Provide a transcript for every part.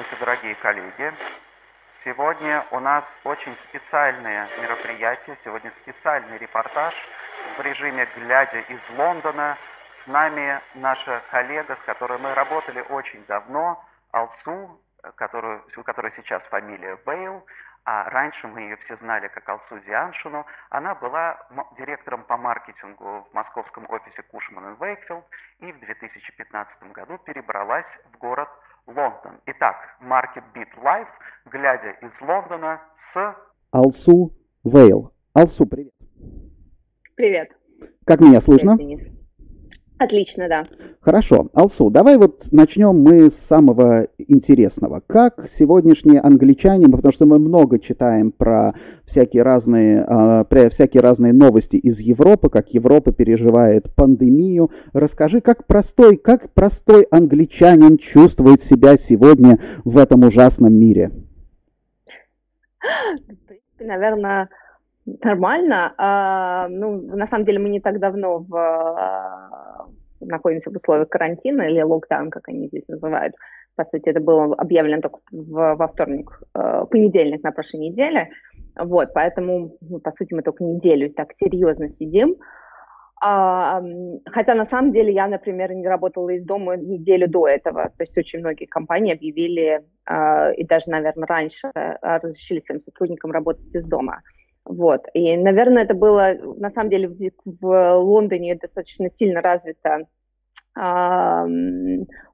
Здравствуйте, дорогие коллеги. Сегодня у нас очень специальное мероприятие, сегодня специальный репортаж в режиме «Глядя из Лондона». С нами наша коллега, с которой мы работали очень давно, Алсу, которую, у которой сейчас фамилия Бейл, а раньше мы ее все знали как Алсу Дианшину. Она была директором по маркетингу в московском офисе Кушман и Вейкфилд и в 2015 году перебралась в город Лондон. Итак, Market Beat Live, глядя из Лондона с... Алсу Вейл. Алсу, привет. Привет. Как меня слышно? Привет, Денис. Отлично, да. Хорошо. Алсу, давай вот начнем мы с самого интересного. Как сегодняшние англичане, потому что мы много читаем про всякие разные, э, про всякие разные новости из Европы, как Европа переживает пандемию. Расскажи, как простой, как простой англичанин чувствует себя сегодня в этом ужасном мире? Наверное, нормально. А, ну, на самом деле мы не так давно в, а, находимся в условиях карантина или локдаун, как они здесь называют. По сути, это было объявлено только в, во вторник, э, понедельник на прошлой неделе. Вот, поэтому, ну, по сути, мы только неделю так серьезно сидим. А, хотя на самом деле я, например, не работала из дома неделю до этого. То есть очень многие компании объявили, а, и даже, наверное, раньше разрешили своим сотрудникам работать из дома. Вот. И, наверное, это было, на самом деле, в, в Лондоне достаточно сильно развита а,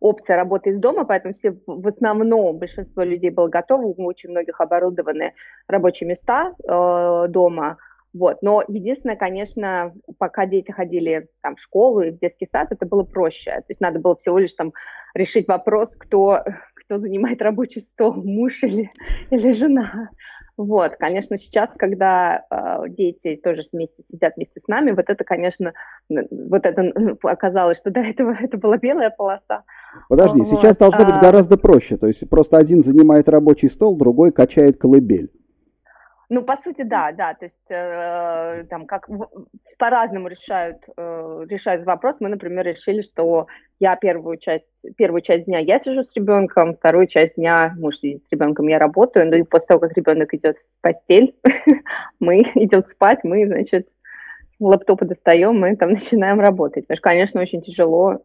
опция работы из дома, поэтому все в основном большинство людей было готово, у очень многих оборудованы рабочие места э, дома, вот. Но единственное, конечно, пока дети ходили там, в школу и в детский сад, это было проще. То есть надо было всего лишь там решить вопрос, кто, кто занимает рабочий стол, муж или, или жена. Вот, конечно, сейчас, когда э, дети тоже вместе сидят вместе с нами, вот это, конечно, вот это оказалось, что до этого это была белая полоса. Подожди, вот. сейчас должно быть а гораздо проще. То есть просто один занимает рабочий стол, другой качает колыбель. Ну, по сути, да, да, то есть э, там как по-разному решают, э, решают вопрос. Мы, например, решили, что я первую часть, первую часть дня я сижу с ребенком, вторую часть дня муж сидит с ребенком, я работаю, ну и после того, как ребенок идет в постель, мы идем спать, мы, значит, лаптопы достаем, мы там начинаем работать. Потому что, конечно, очень тяжело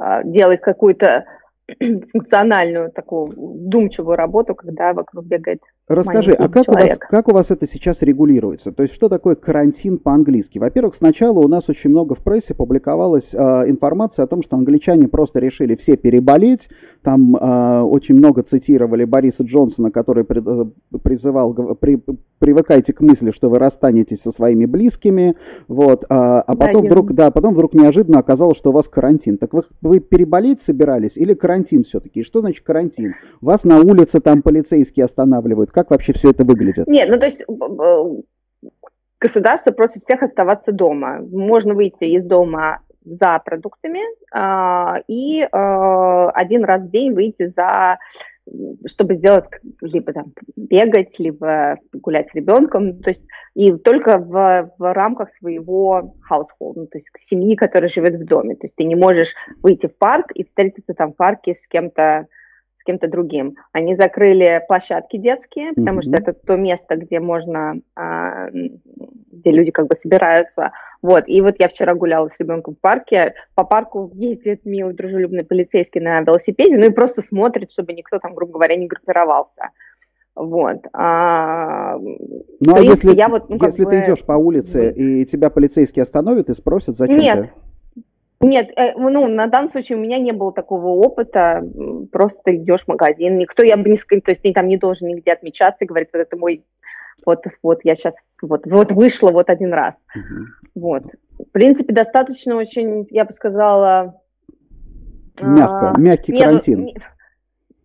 э, делать какую-то функциональную такую вдумчивую работу, когда вокруг бегает Расскажи, а как у, вас, как у вас это сейчас регулируется? То есть что такое карантин по-английски? Во-первых, сначала у нас очень много в прессе публиковалась э, информация о том, что англичане просто решили все переболеть. Там э, очень много цитировали Бориса Джонсона, который при, э, призывал, при, привыкайте к мысли, что вы расстанетесь со своими близкими. Вот, а, а потом да, вдруг, да, потом вдруг неожиданно оказалось, что у вас карантин. Так вы, вы переболеть собирались или карантин все-таки? И что значит карантин? Вас на улице там полицейские останавливают как вообще все это выглядит? Нет, ну то есть государство просит всех оставаться дома. Можно выйти из дома за продуктами э, и э, один раз в день выйти за чтобы сделать, либо там бегать, либо гулять с ребенком, то есть и только в, в рамках своего household, ну, то есть семьи, которая живет в доме, то есть ты не можешь выйти в парк и встретиться там в парке с кем-то кем-то другим. Они закрыли площадки детские, потому mm-hmm. что это то место, где можно, а, где люди как бы собираются. Вот, и вот я вчера гуляла с ребенком в парке, по парку ездит милый, дружелюбный полицейский на велосипеде, ну и просто смотрит, чтобы никто там, грубо говоря, не группировался. Вот. А, ну, а если, я вот, ну, если бы... ты идешь по улице, и тебя полицейский остановит и спросит, зачем Нет, ты... Нет, э, ну, на данном случае у меня не было такого опыта, просто идешь в магазин, никто, я бы не то есть ты там не должен нигде отмечаться и говорить, вот это мой, вот, вот я сейчас, вот, вот вышла вот один раз. Uh-huh. Вот. В принципе, достаточно очень, я бы сказала... Мягко, а, мягкий нет, карантин. Нет,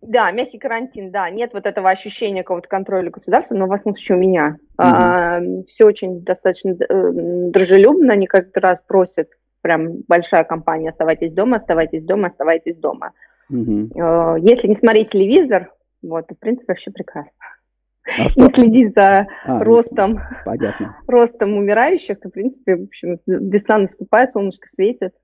да, мягкий карантин, да, нет вот этого ощущения какого-то контроля государства, но в основном случае у меня. Угу. А, все очень достаточно э, дружелюбно, они каждый раз просят прям большая компания «Оставайтесь дома, оставайтесь дома, оставайтесь дома». Угу. Если не смотреть телевизор, вот, то, в принципе, вообще прекрасно. А не следить за а, ростом, понятно. ростом умирающих, то, в принципе, в общем, весна наступает, солнышко светит.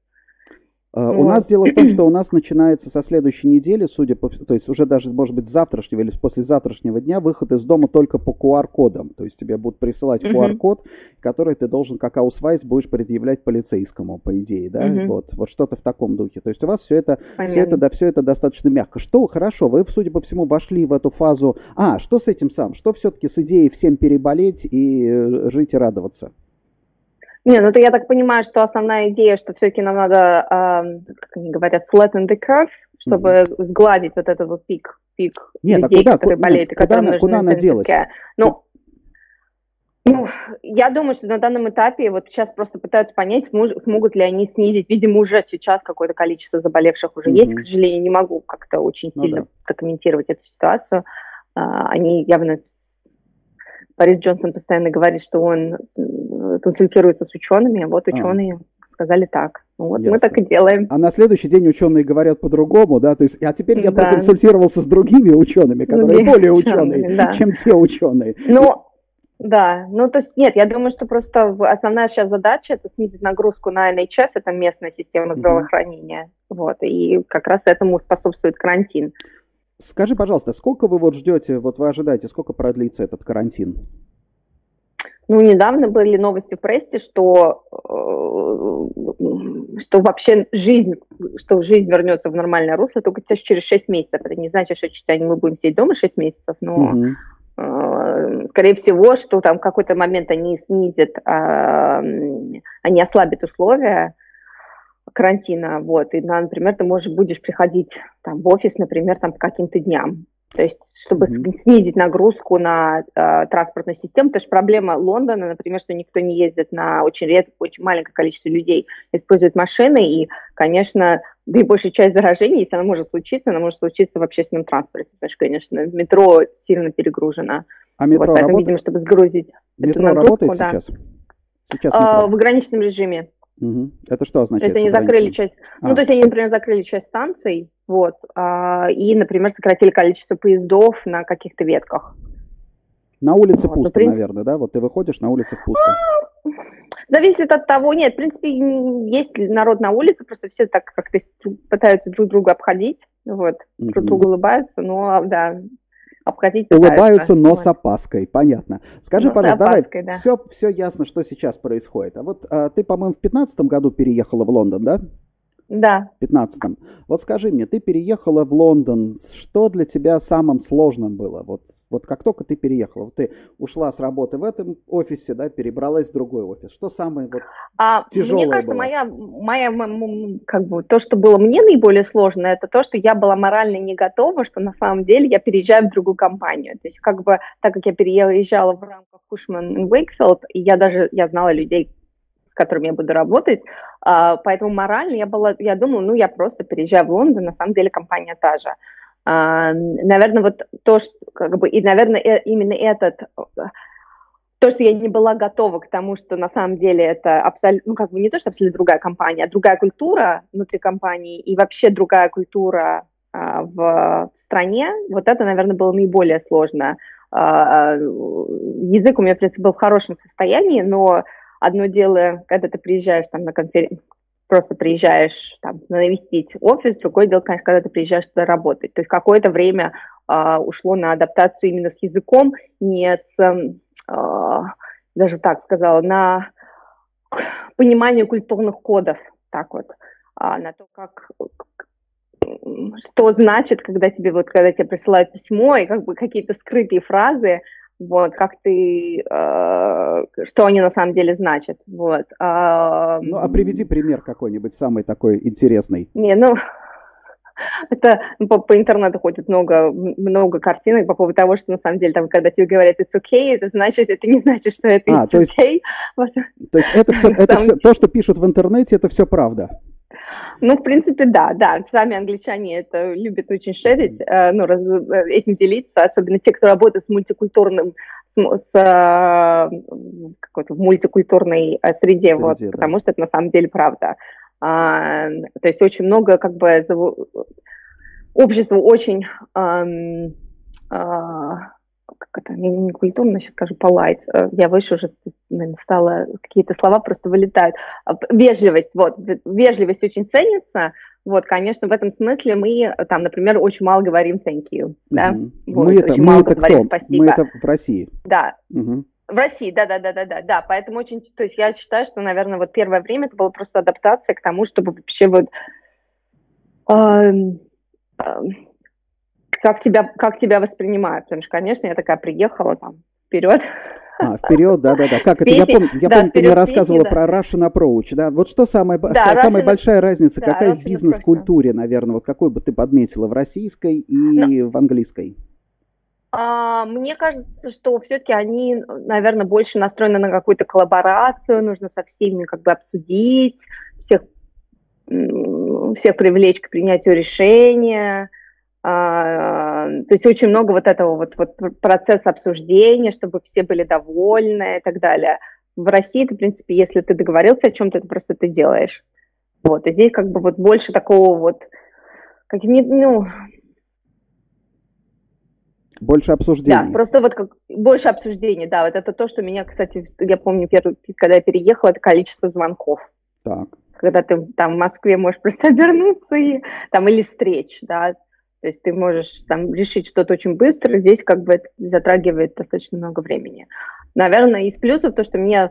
Э, вот. У нас дело в том, что у нас начинается со следующей недели, судя по... То есть уже даже, может быть, завтрашнего или после завтрашнего дня выход из дома только по QR-кодам. То есть тебе будут присылать. QR-код, который ты должен, как аусвайс, будешь предъявлять полицейскому, по идее, да? Вот, вот что-то в таком духе. То есть у вас все это, все это, да, все это достаточно мягко. Что, хорошо, вы, судя по всему, вошли в эту фазу... А, что с этим сам? Что все-таки с идеей всем переболеть и э, жить и радоваться? Не, ну то я так понимаю, что основная идея, что все-таки нам надо, э, как они говорят, flatten the curve, чтобы mm-hmm. сгладить вот этот вот пик, пик Нет, людей, а куда, которые куда, болеют, и куда, которым куда нужно делать? Ну, ну, я думаю, что на данном этапе вот сейчас просто пытаются понять, смогут ли они снизить. Видимо, уже сейчас какое-то количество заболевших уже mm-hmm. есть, к сожалению, не могу как-то очень ну, сильно да. прокомментировать эту ситуацию. А, они явно Борис Джонсон постоянно говорит, что он консультируется с учеными, а вот ученые а. сказали так. Ну вот Ясно. мы так и делаем. А на следующий день ученые говорят по-другому, да? То есть, а теперь я да. проконсультировался с другими учеными, которые Другие более ученые, ученые, да. чем те ученые. Ну, да, ну то есть нет, я думаю, что просто основная сейчас задача это снизить нагрузку на NHS, это местная система здравоохранения, mm-hmm. вот, и как раз этому способствует карантин. Скажи, пожалуйста, сколько вы вот ждете, вот вы ожидаете, сколько продлится этот карантин? Ну, недавно были новости в прессе, что, э, что вообще жизнь, что жизнь вернется в нормальное русло только через 6 месяцев. Это не значит, что мы будем сидеть дома 6 месяцев, но угу. скорее всего, что там в какой-то момент они снизят, а, они ослабят условия, карантина, вот, и, например, ты можешь, будешь приходить там, в офис, например, там, по каким-то дням, то есть, чтобы mm-hmm. снизить нагрузку на э, транспортную систему, потому что проблема Лондона, например, что никто не ездит на очень редко, очень маленькое количество людей используют машины, и, конечно, да и большая часть заражений, если она может случиться, она может случиться в общественном транспорте, потому что, конечно, метро сильно перегружено. А метро вот, поэтому, работает? видимо, чтобы сгрузить метро эту нагрузку, работает да. сейчас? Сейчас метро. А, в ограниченном режиме. Угу. Это что означает? То есть они закрыли часть, а. ну то есть они, например, закрыли часть станций, вот, а, и, например, сократили количество поездов на каких-то ветках. На улице вот, ну, пусто, принципе... наверное, да? Вот ты выходишь, на улице пусто. Зависит от того, нет, в принципе, есть народ на улице, просто все так как-то пытаются друг друга обходить, вот, угу. друг другу улыбаются, но, да, обходить Улыбаются, но с опаской, понятно. Скажи, но пожалуйста, опаской, давай, да. все, все ясно, что сейчас происходит. А вот а, ты, по-моему, в 2015 году переехала в Лондон, да? Да. В 15 Вот скажи мне, ты переехала в Лондон, что для тебя самым сложным было? Вот, вот как только ты переехала, вот ты ушла с работы в этом офисе, да, перебралась в другой офис, что самое вот а, тяжелое Мне кажется, было? моя, моя, как бы, то, что было мне наиболее сложно, это то, что я была морально не готова, что на самом деле я переезжаю в другую компанию. То есть, как бы, так как я переезжала в рамках Cushman Wakefield, и я даже, я знала людей, которыми я буду работать. А, поэтому морально я была, я думала, ну, я просто переезжаю в Лондон, на самом деле компания та же. А, наверное, вот то, что, как бы, и, наверное, э, именно этот, то, что я не была готова к тому, что на самом деле это абсолютно, ну, как бы не то, что абсолютно другая компания, а другая культура внутри компании и вообще другая культура а, в, стране, вот это, наверное, было наиболее сложно. Язык у меня, в принципе, был в хорошем состоянии, но Одно дело, когда ты приезжаешь там на конференцию, просто приезжаешь там навестить офис, другое дело, конечно, когда ты приезжаешь туда работать. То есть какое-то время э, ушло на адаптацию именно с языком, не с, э, даже так сказала, на понимание культурных кодов, так вот, а, на то, как что значит, когда тебе вот, когда тебе присылают письмо и как бы какие-то скрытые фразы, вот, как ты, э, что они на самом деле значат, вот. Э, ну, а приведи пример какой-нибудь самый такой интересный. Не, ну, это по, по интернету ходит много, много картинок по поводу того, что на самом деле там, когда тебе говорят it's okay, это значит, это не значит, что это а, it's то есть. Вот. То есть это все, это все, то, что пишут в интернете, это все правда? Ну, в принципе, да, да. Сами англичане это любят очень шерить, э, ну, раз, э, этим делиться, особенно те, кто работает с мультикультурным, с, э, какой-то в мультикультурной среде, среде вот, да. потому что это на самом деле правда. А, то есть очень много, как бы, общество очень, а, как это, не, не культурно, сейчас скажу, polite. Э, я выше уже наверное, стала, какие-то слова просто вылетают. А, вежливость, вот, вежливость очень ценится, вот, конечно, в этом смысле мы, там, например, очень мало говорим thank you, да? Mm-hmm. Вот, мы это, очень мы мало это говорим кто? спасибо. Мы это в России. Да. Mm-hmm. В России, да, да, да, да, да, да. Поэтому очень, то есть я считаю, что, наверное, вот первое время это была просто адаптация к тому, чтобы вообще вот э, э, как тебя, как тебя воспринимают. Потому что, конечно, я такая приехала там вперед, а, вперед, да-да-да. Как это? Я помню, я да, помню ты мне рассказывала да. про Russian Approach, да? Вот что самая, да, самая Russian... большая разница, да, какая Russian в бизнес-культуре, наверное, вот какой бы ты подметила в российской и Но... В английской? А, мне кажется, что все-таки они, наверное, больше настроены на какую-то коллаборацию, нужно со всеми как бы обсудить, всех, всех привлечь к принятию решения, то есть очень много вот этого вот, вот процесса обсуждения, чтобы все были довольны и так далее. В России, ты, в принципе, если ты договорился о чем-то, это просто ты делаешь. Вот, и здесь как бы вот больше такого вот, как, ну, больше обсуждений. Да, просто вот как больше обсуждений, да, вот это то, что меня, кстати, я помню, первый, когда я переехала, это количество звонков. Так. Когда ты там в Москве можешь просто обернуться и там или встреч, да, то есть ты можешь там решить что-то очень быстро, здесь как бы это затрагивает достаточно много времени. Наверное, из плюсов то, что мне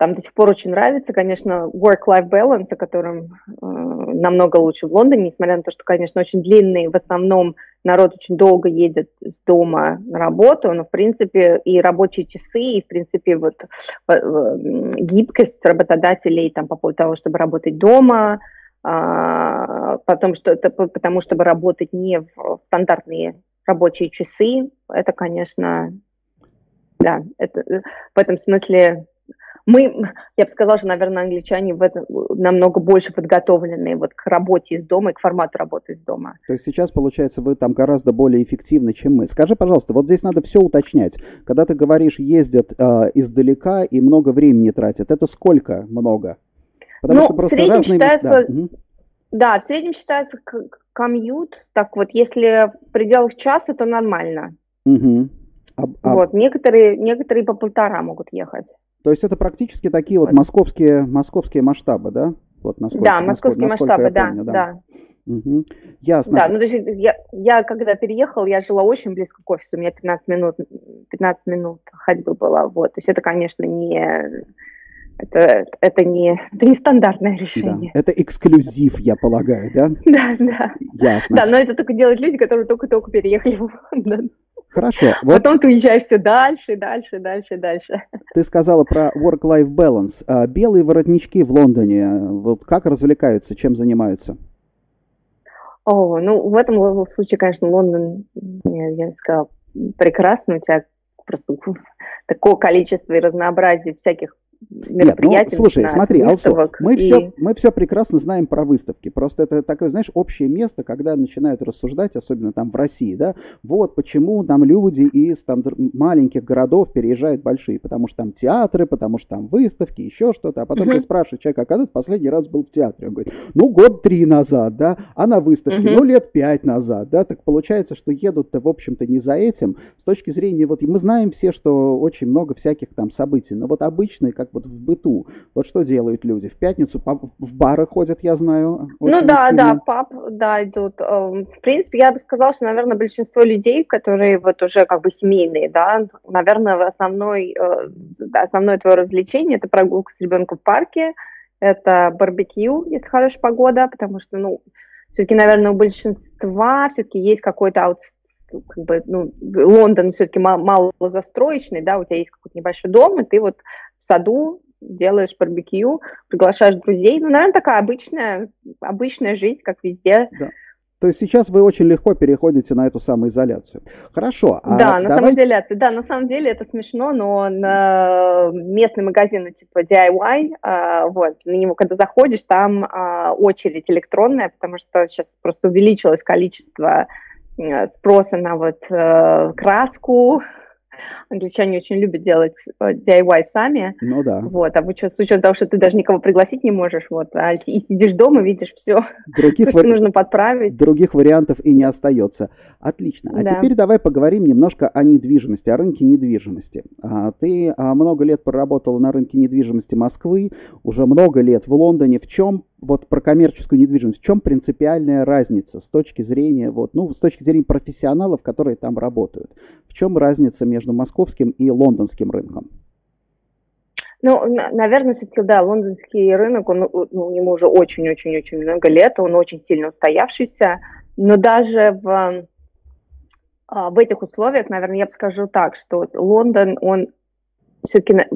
там до сих пор очень нравится, конечно, work-life balance, о котором э, намного лучше в Лондоне, несмотря на то, что, конечно, очень длинный, в основном народ очень долго едет с дома на работу, но, в принципе, и рабочие часы, и, в принципе, вот э, гибкость работодателей там, по поводу того, чтобы работать дома, потом, что это потому, чтобы работать не в стандартные рабочие часы, это, конечно, да, это в этом смысле мы, я бы сказала, что, наверное, англичане в этом намного больше подготовлены вот к работе из дома и к формату работы из дома. То есть сейчас, получается, вы там гораздо более эффективны, чем мы. Скажи, пожалуйста, вот здесь надо все уточнять. Когда ты говоришь, ездят э, издалека и много времени тратят, это сколько много? Потому ну, что просто в среднем разные... считается... Да. да, в среднем считается комьют. Так вот, если в пределах часа, то нормально. Угу. А, а... Вот, некоторые, некоторые по полтора могут ехать. То есть это практически такие вот московские, московские масштабы, да? Вот насколько, да, московские насколько, масштабы, да, помню, да. да. Угу. Ясно. Да, ну то есть я, я когда переехал, я жила очень близко к офису, у меня 15 минут, 15 минут ходьбы была, вот. То есть это, конечно, не это, это, не, это не стандартное решение. Да, это эксклюзив, я полагаю, да? Да, да. Ясно. Да, но это только делают люди, которые только-только переехали в Лондон. Хорошо. Вот Потом ты уезжаешь все дальше, дальше, дальше, дальше. Ты сказала про work-life balance. А белые воротнички в Лондоне, вот как развлекаются, чем занимаются? О, ну в этом случае, конечно, Лондон, я, я бы сказала, прекрасно. У тебя просто такое количество и разнообразие всяких мероприятий. Нет, ну, слушай, смотри, Алсу, мы, и... все, мы все прекрасно знаем про выставки. Просто это такое, знаешь, общее место, когда начинают рассуждать, особенно там в России, да, вот почему там люди из там маленьких городов переезжают большие, потому что там театры, потому что там выставки, еще что-то. А потом угу. ты спрашиваешь человека, а когда ты последний раз был в театре? Он говорит, ну, год три назад, да, а на выставке, угу. ну, лет пять назад, да, так получается, что едут-то, в общем-то, не за этим. С точки зрения, вот мы знаем все, что очень много всяких там событий, но вот обычные, как вот в быту. Вот что делают люди? В пятницу в бары ходят, я знаю. Ну да, активно. да, пап, да, идут. Эм, в принципе, я бы сказала, что, наверное, большинство людей, которые вот уже как бы семейные, да, наверное, основной, э, основное твое развлечение – это прогулка с ребенком в парке, это барбекю, если хорошая погода, потому что, ну, все-таки, наверное, у большинства все-таки есть какой-то аут как бы, ну, Лондон все-таки мало, мало застроечный, да, у тебя есть какой-то небольшой дом, и ты вот в саду делаешь барбекю, приглашаешь друзей. Ну, наверное, такая обычная, обычная жизнь, как везде. Да. То есть сейчас вы очень легко переходите на эту самоизоляцию. Хорошо. А да, на давай... самоизоляцию. Да, на самом деле это смешно, но на местный магазин типа DIY, а, вот, на него, когда заходишь, там а, очередь электронная, потому что сейчас просто увеличилось количество спроса на вот э, краску, Англичане очень любят делать DIY сами. Ну да. Вот, а вы что, с учетом того, что ты даже никого пригласить не можешь, вот, а и сидишь дома, видишь все, других то, что вари... нужно подправить. Других вариантов и не остается. Отлично. А да. теперь давай поговорим немножко о недвижимости, о рынке недвижимости. А, ты а, много лет проработала на рынке недвижимости Москвы, уже много лет в Лондоне. В чем вот про коммерческую недвижимость, в чем принципиальная разница с точки зрения, вот, ну, с точки зрения профессионалов, которые там работают? В чем разница между московским и лондонским рынком? Ну, наверное, все-таки, да, лондонский рынок, он, ну, ему уже очень-очень-очень много лет, он очень сильно устоявшийся, но даже в, а, в этих условиях, наверное, я бы скажу так, что Лондон, он все-таки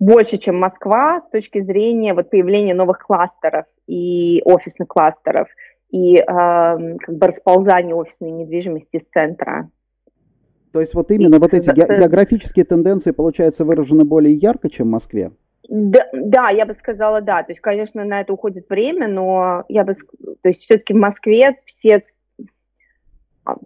больше, чем Москва с точки зрения вот появления новых кластеров и офисных кластеров и э, как бы расползания офисной недвижимости с центра. То есть вот именно и вот эти географические тенденции, получается, выражены более ярко, чем в Москве? Да, да, я бы сказала, да. То есть, конечно, на это уходит время, но я бы, то есть, все-таки в Москве все а,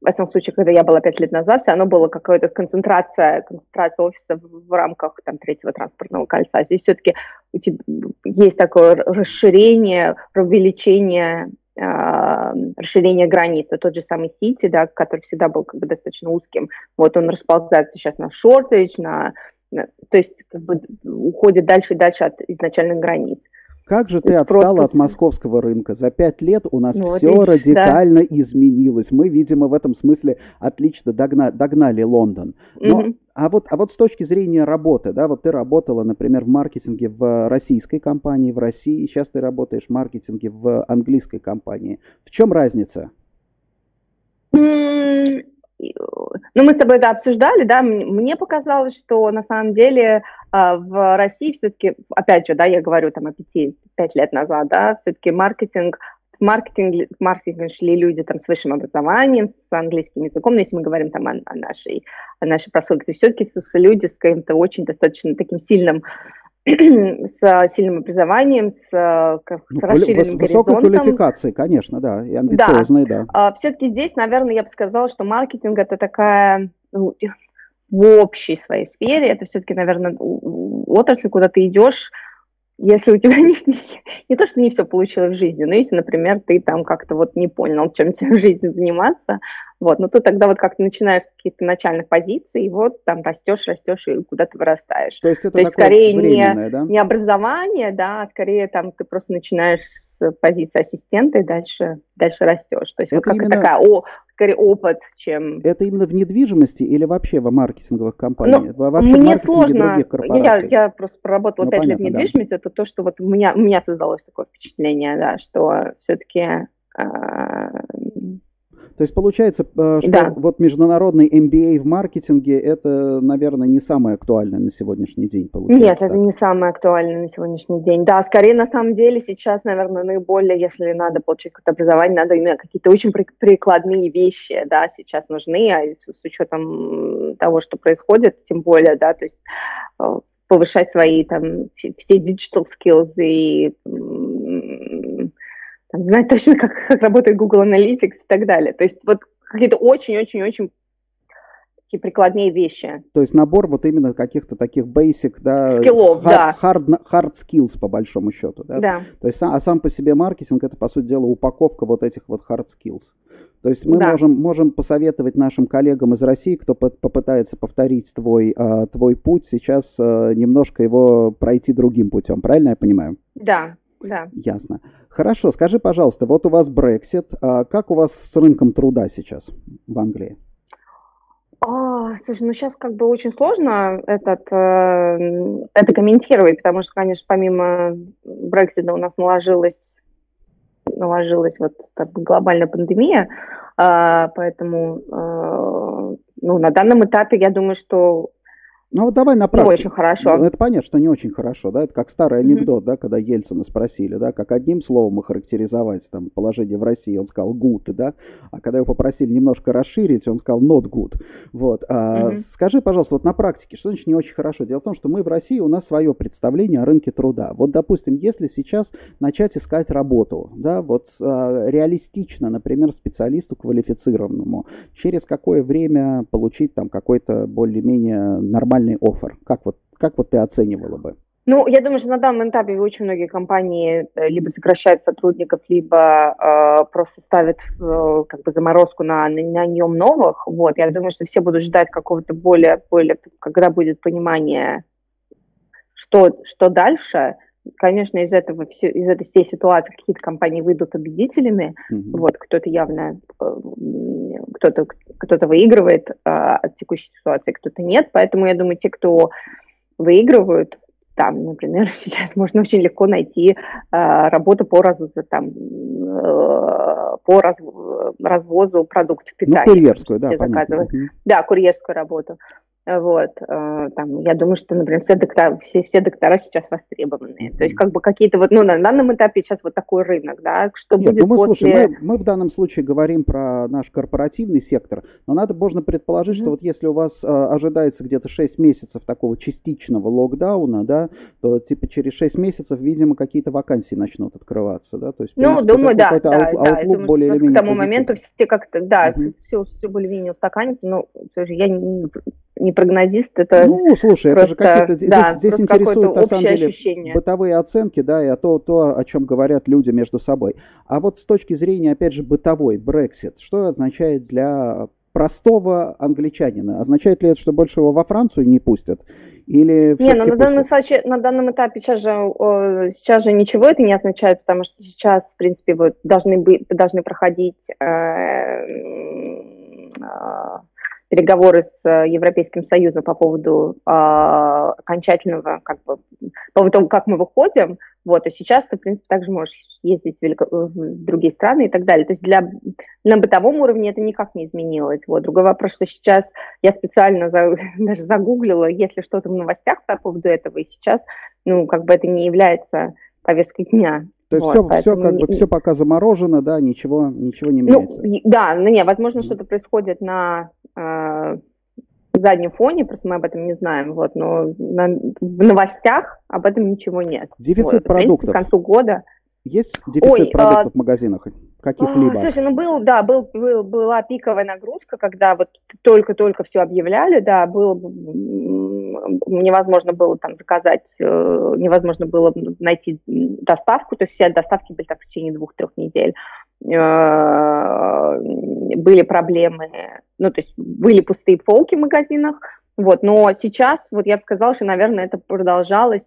в этом случае, когда я была пять лет назад, все равно была какая-то концентрация, концентрация офисов в рамках там, третьего транспортного кольца. Здесь все-таки у тебя есть такое расширение, увеличение расширение границ. Тот же самый Сити, да, который всегда был как бы достаточно узким, вот он расползается сейчас на шортедж, на, на то есть как бы уходит дальше и дальше от изначальных границ. Как же ты отстала просто... от московского рынка? За пять лет у нас ну, все вот радикально да. изменилось. Мы, видимо, в этом смысле отлично догна... догнали Лондон. Но, угу. а, вот, а вот с точки зрения работы, да, вот ты работала, например, в маркетинге в российской компании, в России, сейчас ты работаешь в маркетинге в английской компании. В чем разница? ну, мы с тобой это обсуждали, да, мне показалось, что на самом деле в России все-таки, опять же, да, я говорю там о пяти, пять лет назад, да, все-таки маркетинг, в маркетинг, в маркетинг шли люди там с высшим образованием, с английским языком, но если мы говорим там о, о нашей, о нашей прослойке, то все-таки с, люди с каким-то очень достаточно таким сильным с сильным образованием, с, с ну, расширенным выс- высокой горизонтом. квалификацией, конечно, да, и амбициозной, да. да. А, все-таки здесь, наверное, я бы сказала, что маркетинг это такая ну, в общей своей сфере, это все-таки, наверное, отрасль, куда ты идешь если у тебя не, не то, что не все получилось в жизни, но если, например, ты там как-то вот не понял, чем тебе в жизни заниматься, вот, ну то тогда вот как-то начинаешь с каких-то начальных позиций, и вот там растешь, растешь и куда то вырастаешь. То есть это то есть, скорее не, да? не образование, да, а скорее там ты просто начинаешь с позиции ассистента и дальше, дальше растешь. То есть это вот как именно... такая о, скорее опыт, чем... Это именно в недвижимости или вообще в маркетинговых компаниях? Ну, вообще мне сложно. Я, я просто проработала ну, 5 лет в недвижимости. Да. Это то, что вот у меня, у меня создалось такое впечатление, да, что все-таки а, то есть получается, э, что да. вот международный MBA в маркетинге это, наверное, не самое актуальное на сегодняшний день. Получается, Нет, так? это не самое актуальное на сегодняшний день. Да, скорее на самом деле сейчас, наверное, наиболее, если надо получить какое-то образование, надо именно какие-то очень прикладные вещи, да, сейчас нужны, а с учетом того, что происходит, тем более, да, то есть э, повышать свои там все digital skills и там, знать точно, как, как работает Google Analytics и так далее. То есть вот какие-то очень-очень-очень такие прикладные вещи. То есть набор вот именно каких-то таких basic, да, скиллов, hard, да. Hard, hard skills по большому счету, да? Да. То есть, а сам по себе маркетинг это по сути дела упаковка вот этих вот hard skills. То есть мы да. можем, можем посоветовать нашим коллегам из России, кто попытается повторить твой, uh, твой путь, сейчас uh, немножко его пройти другим путем. Правильно я понимаю? Да, да. Ясно. Хорошо, скажи, пожалуйста, вот у вас Brexit, а как у вас с рынком труда сейчас в Англии? А, слушай, ну сейчас как бы очень сложно этот, э, это комментировать, потому что, конечно, помимо Брексита у нас наложилась, наложилась вот бы глобальная пандемия, э, поэтому э, ну, на данном этапе я думаю, что Ну вот давай на практике. Не очень хорошо. Ну, это понятно, что не очень хорошо, да, это как старый анекдот, mm-hmm. да, когда Ельцина спросили, да, как одним словом охарактеризовать там положение в России, он сказал good, да, а когда его попросили немножко расширить, он сказал not good. Вот. А, mm-hmm. Скажи, пожалуйста, вот на практике, что значит не очень хорошо? Дело в том, что мы в России, у нас свое представление о рынке труда. Вот, допустим, если сейчас начать искать работу, да, вот а, реалистично, например, специалисту квалифицированному, через какое время получить там какой-то более-менее нормальный нормальный офер? Как вот, как вот ты оценивала бы? Ну, я думаю, что на данном этапе очень многие компании э, либо сокращают сотрудников, либо э, просто ставят э, как бы заморозку на, на, на нем новых. Вот, я думаю, что все будут ждать какого-то более, более, когда будет понимание, что, что дальше. Конечно, из этого все, из этой всей ситуации какие-то компании выйдут победителями. Mm-hmm. Вот, кто-то явно, э, кто-то, кто-то выигрывает а, от текущей ситуации, кто-то нет. Поэтому я думаю, те, кто выигрывают, там, например, сейчас можно очень легко найти а, работу по, раз, там, э, по раз, развозу продуктов питания. Ну, курьерскую, да, понятно. Да, курьерскую работу. Вот, э, там, я думаю, что, например, все доктора, все, все доктора сейчас востребованные. То есть, как бы какие-то вот, ну, на данном этапе сейчас вот такой рынок, да, что Нет, будет ну мы, после... Слушай, мы, мы в данном случае говорим про наш корпоративный сектор, но надо, можно предположить, mm-hmm. что вот если у вас а, ожидается где-то 6 месяцев такого частичного локдауна, да, то, типа, через 6 месяцев, видимо, какие-то вакансии начнут открываться, да, то есть, Ну, принципе, думаю, да, да, аут, да, думаю, более менее к тому моменту все как-то, да, mm-hmm. все, все более-менее устаканится, но все же я не, не прогнозист, это Ну, слушай, просто, это же какие-то... Да, здесь, здесь интересуют, на самом деле, ощущение. бытовые оценки, да, и то, то, о чем говорят люди между собой. А вот с точки зрения, опять же, бытовой, Brexit, что означает для простого англичанина? Означает ли это, что больше его во Францию не пустят? Или не, но ну, на данном, случае, на данном этапе сейчас же, сейчас же ничего это не означает, потому что сейчас, в принципе, вот должны, быть, должны проходить э, э, переговоры с э, Европейским Союзом по поводу э, окончательного, как бы, по поводу того, как мы выходим, вот, и сейчас ты, в принципе, также можешь ездить в, Велико... в другие страны и так далее. То есть для, на бытовом уровне это никак не изменилось. Вот. Другой вопрос, что сейчас я специально за, даже загуглила, если что-то в новостях по поводу этого, и сейчас, ну, как бы это не является повесткой дня. То есть вот, все, все, как бы, все пока заморожено, да, ничего, ничего не ну, меняется. Ну, да, ну не, возможно, что-то происходит на э, заднем фоне, просто мы об этом не знаем, вот, но на, в новостях об этом ничего нет. Дефицит вот, продуктов. В принципе, к концу года. Есть дефицит Ой, продуктов а, в магазинах каких-либо? Слушай, ну был, да, был, был, была пиковая нагрузка, когда вот только-только все объявляли, да, был, невозможно было там заказать, э, невозможно было найти доставку, то есть все доставки были так в течение двух-трех недель. Э, были проблемы, ну, то есть были пустые полки в магазинах, вот, но сейчас, вот я бы сказала, что, наверное, это продолжалось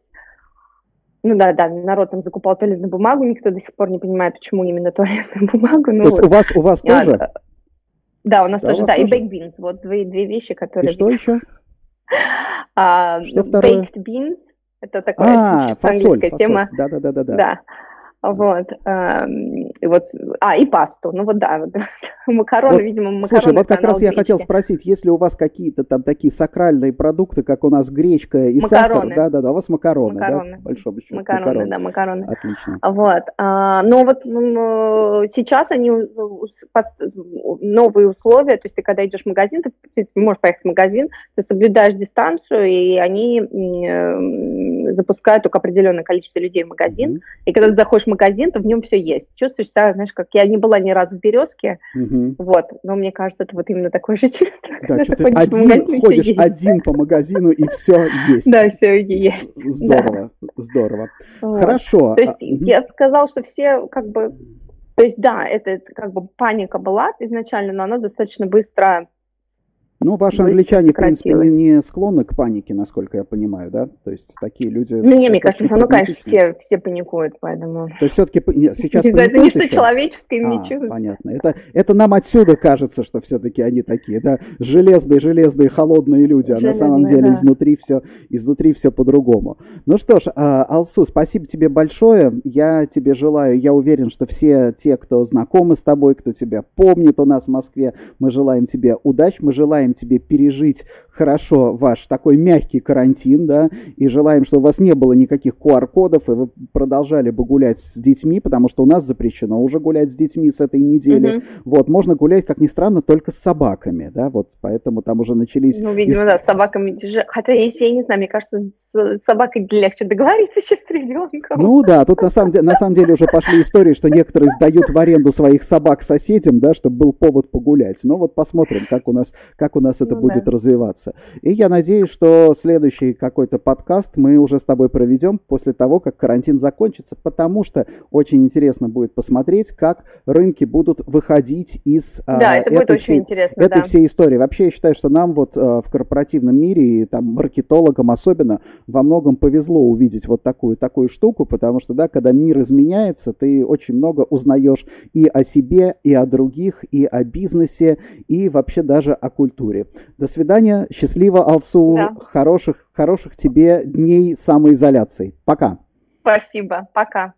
ну да, да, народ там закупал туалетную бумагу, никто до сих пор не понимает, почему именно туалетную бумагу. Ну, То есть вот. у вас, у вас а, тоже? Да, у нас да, тоже, да, тоже? и baked beans, вот две, две вещи, которые... И что еще? а, что второе? Baked beans, это такая а, фасоль, английская фасоль. тема. Да, да, да, да, да. Да, вот, эм, и вот, а, и пасту, ну вот да, вот, макароны, вот, видимо, макароны. Слушай, вот как раз я хотел спросить, есть ли у вас какие-то там такие сакральные продукты, как у нас гречка и макароны. сахар? Да, да, да, у вас макароны, макароны. да, большому счету. Макароны, макароны, да, макароны. Отлично. Вот, а, но вот сейчас они, новые условия, то есть ты когда идешь в магазин, ты, ты можешь поехать в магазин, ты соблюдаешь дистанцию, и они запускают только определенное количество людей в магазин, mm-hmm. и когда ты заходишь в магазин, то в нем все есть. Чувствуешь себя, знаешь, как я не была ни разу в Березке, угу. вот, но мне кажется, это вот именно такое же чувство. Да, чувствуешь, один, ходишь один по магазину, и все есть. Да, все есть. Здорово, здорово. Хорошо. То есть я сказал, что все как бы то есть, да, это как бы паника была изначально, но она достаточно быстро ну, ваши англичане, в принципе, не, не склонны к панике, насколько я понимаю, да? То есть такие люди... Ну, не, мне кажется, все равно, конечно, все, все паникуют, поэтому... То есть все-таки сейчас Это не что человеческое, а. Понятно. Это, это нам отсюда кажется, что все-таки они такие, да, железные, железные, холодные люди, а на самом деле да. изнутри все, изнутри все по-другому. Ну что ж, а, Алсу, спасибо тебе большое. Я тебе желаю, я уверен, что все те, кто знакомы с тобой, кто тебя помнит у нас в Москве, мы желаем тебе удачи, мы желаем желаем тебе пережить хорошо ваш такой мягкий карантин, да, и желаем, чтобы у вас не было никаких QR-кодов, и вы продолжали бы гулять с детьми, потому что у нас запрещено уже гулять с детьми с этой недели. Mm-hmm. Вот, можно гулять, как ни странно, только с собаками, да, вот, поэтому там уже начались... Ну, видимо, да, с собаками тяжело. Хотя, если я не знаю, мне кажется, с собакой легче договориться, чем с ребенком. Ну да, тут на самом, деле, на самом деле уже пошли истории, что некоторые сдают в аренду своих собак соседям, да, чтобы был повод погулять. Ну вот посмотрим, как у нас, как у нас это ну, будет да. развиваться. И я надеюсь, что следующий какой-то подкаст мы уже с тобой проведем после того, как карантин закончится, потому что очень интересно будет посмотреть, как рынки будут выходить из а, да, это этой, очень всей, интересно, этой да. всей истории. Вообще, я считаю, что нам вот а, в корпоративном мире, и там маркетологам особенно, во многом повезло увидеть вот такую, такую штуку, потому что, да, когда мир изменяется, ты очень много узнаешь и о себе, и о других, и о бизнесе, и вообще даже о культуре. До свидания. Счастливо, Алсу. Да. Хороших, хороших тебе дней самоизоляции. Пока. Спасибо. Пока.